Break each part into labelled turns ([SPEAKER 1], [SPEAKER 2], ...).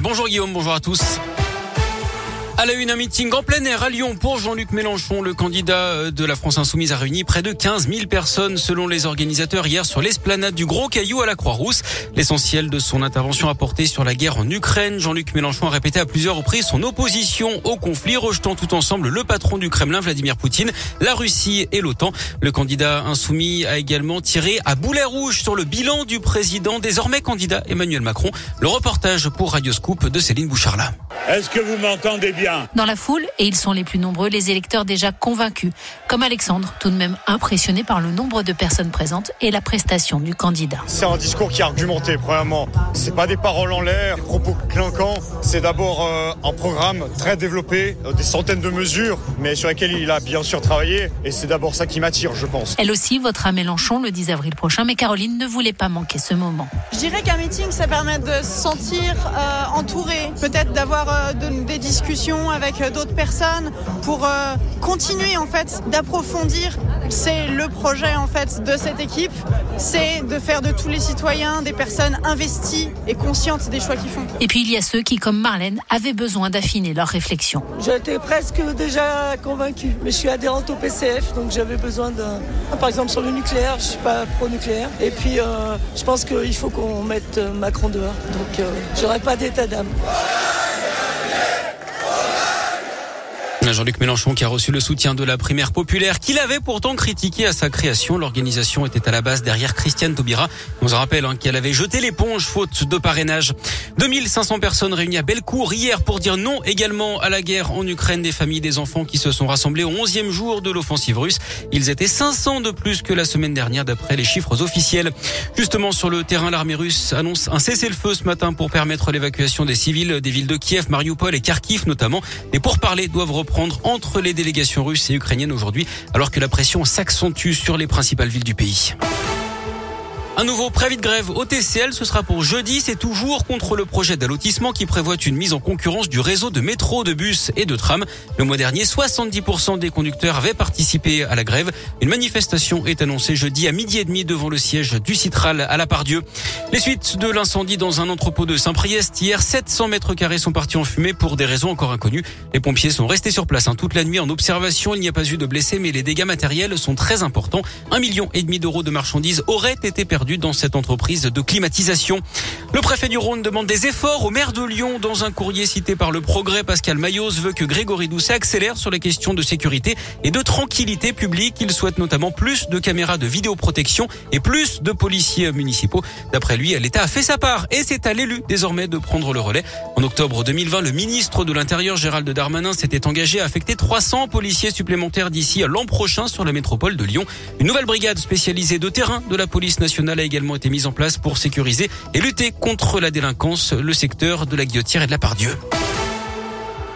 [SPEAKER 1] Bonjour Guillaume, bonjour à tous. À la une, un meeting en plein air à Lyon pour Jean-Luc Mélenchon. Le candidat euh, de la France Insoumise a réuni près de 15 000 personnes selon les organisateurs hier sur l'esplanade du Gros Caillou à la Croix-Rousse. L'essentiel de son intervention a porté sur la guerre en Ukraine. Jean-Luc Mélenchon a répété à plusieurs reprises son opposition au conflit, rejetant tout ensemble le patron du Kremlin, Vladimir Poutine, la Russie et l'OTAN. Le candidat insoumis a également tiré à boulet rouge sur le bilan du président, désormais candidat Emmanuel Macron. Le reportage pour Radioscoop de Céline Boucharla.
[SPEAKER 2] Est-ce que vous m'entendez bien?
[SPEAKER 3] Dans la foule, et ils sont les plus nombreux, les électeurs déjà convaincus, comme Alexandre, tout de même impressionné par le nombre de personnes présentes et la prestation du candidat.
[SPEAKER 4] C'est un discours qui est argumenté, premièrement. C'est pas des paroles en l'air, propos clinquants. C'est d'abord euh, un programme très développé, euh, des centaines de mesures, mais sur lesquelles il a bien sûr travaillé. Et c'est d'abord ça qui m'attire, je pense.
[SPEAKER 3] Elle aussi votera Mélenchon le 10 avril prochain, mais Caroline ne voulait pas manquer ce moment.
[SPEAKER 5] Je dirais qu'un meeting, ça permet de se sentir euh, entouré, peut-être d'avoir euh, de- des discussions avec euh, d'autres personnes pour euh, continuer en fait d'approfondir. C'est le projet en fait de cette équipe, c'est de faire de tous les citoyens des personnes investies et conscientes des choix qu'ils font.
[SPEAKER 3] Et puis il y a ceux qui, comme Marlène, avaient besoin d'affiner leur réflexion.
[SPEAKER 6] J'étais presque déjà convaincue, mais je suis adhérente au PCF, donc j'avais besoin d'un... Par exemple sur le nucléaire, je suis pas pro-nucléaire. Et puis euh, je pense qu'il faut qu'on mette Macron dehors, donc euh, j'aurais pas d'état d'âme.
[SPEAKER 1] Jean-Luc Mélenchon qui a reçu le soutien de la primaire populaire qu'il avait pourtant critiqué à sa création. L'organisation était à la base derrière Christiane Taubira. On se rappelle hein, qu'elle avait jeté l'éponge faute de parrainage. 2500 personnes réunies à Bellecour hier pour dire non également à la guerre en Ukraine des familles des enfants qui se sont rassemblés au 11e jour de l'offensive russe. Ils étaient 500 de plus que la semaine dernière d'après les chiffres officiels. Justement sur le terrain, l'armée russe annonce un cessez-le-feu ce matin pour permettre l'évacuation des civils des villes de Kiev, Mariupol et Kharkiv notamment. Les pourparlers doivent reprendre entre les délégations russes et ukrainiennes aujourd'hui, alors que la pression s'accentue sur les principales villes du pays. Un nouveau préavis de grève au TCL, ce sera pour jeudi. C'est toujours contre le projet d'allotissement qui prévoit une mise en concurrence du réseau de métro, de bus et de tram. Le mois dernier, 70% des conducteurs avaient participé à la grève. Une manifestation est annoncée jeudi à midi et demi devant le siège du Citral à la Pardieu. Les suites de l'incendie dans un entrepôt de Saint-Priest. Hier, 700 mètres carrés sont partis en fumée pour des raisons encore inconnues. Les pompiers sont restés sur place hein, toute la nuit en observation. Il n'y a pas eu de blessés, mais les dégâts matériels sont très importants. Un million et demi d'euros de marchandises auraient été perdus dans cette entreprise de climatisation. Le préfet du Rhône demande des efforts au maire de Lyon dans un courrier cité par le Progrès. Pascal Maillot veut que Grégory Doucet accélère sur les questions de sécurité et de tranquillité publique. Il souhaite notamment plus de caméras de vidéoprotection et plus de policiers municipaux. D'après lui, l'État a fait sa part et c'est à l'élu désormais de prendre le relais. En octobre 2020, le ministre de l'Intérieur Gérald Darmanin s'était engagé à affecter 300 policiers supplémentaires d'ici l'an prochain sur la métropole de Lyon. Une nouvelle brigade spécialisée de terrain de la police nationale a également été mise en place pour sécuriser et lutter contre la délinquance, le secteur de la Guillotière et de la Pardieu.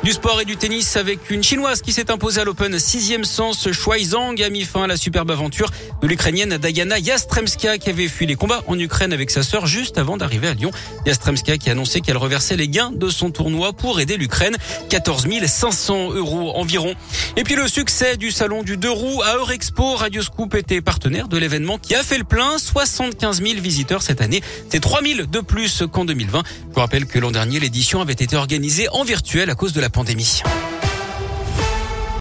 [SPEAKER 1] Du sport et du tennis avec une chinoise qui s'est imposée à l'Open sixième sens. Shuai Zhang a mis fin à la superbe aventure de l'Ukrainienne Diana Yastremska qui avait fui les combats en Ukraine avec sa sœur juste avant d'arriver à Lyon. Yastremska qui a annoncé qu'elle reversait les gains de son tournoi pour aider l'Ukraine. 14 500 euros environ. Et puis le succès du salon du deux roues à Eurexpo. Radio Scoop était partenaire de l'événement qui a fait le plein. 75 000 visiteurs cette année. C'est 3 000 de plus qu'en 2020. Je vous rappelle que l'an dernier, l'édition avait été organisée en virtuel à cause de la pandémie.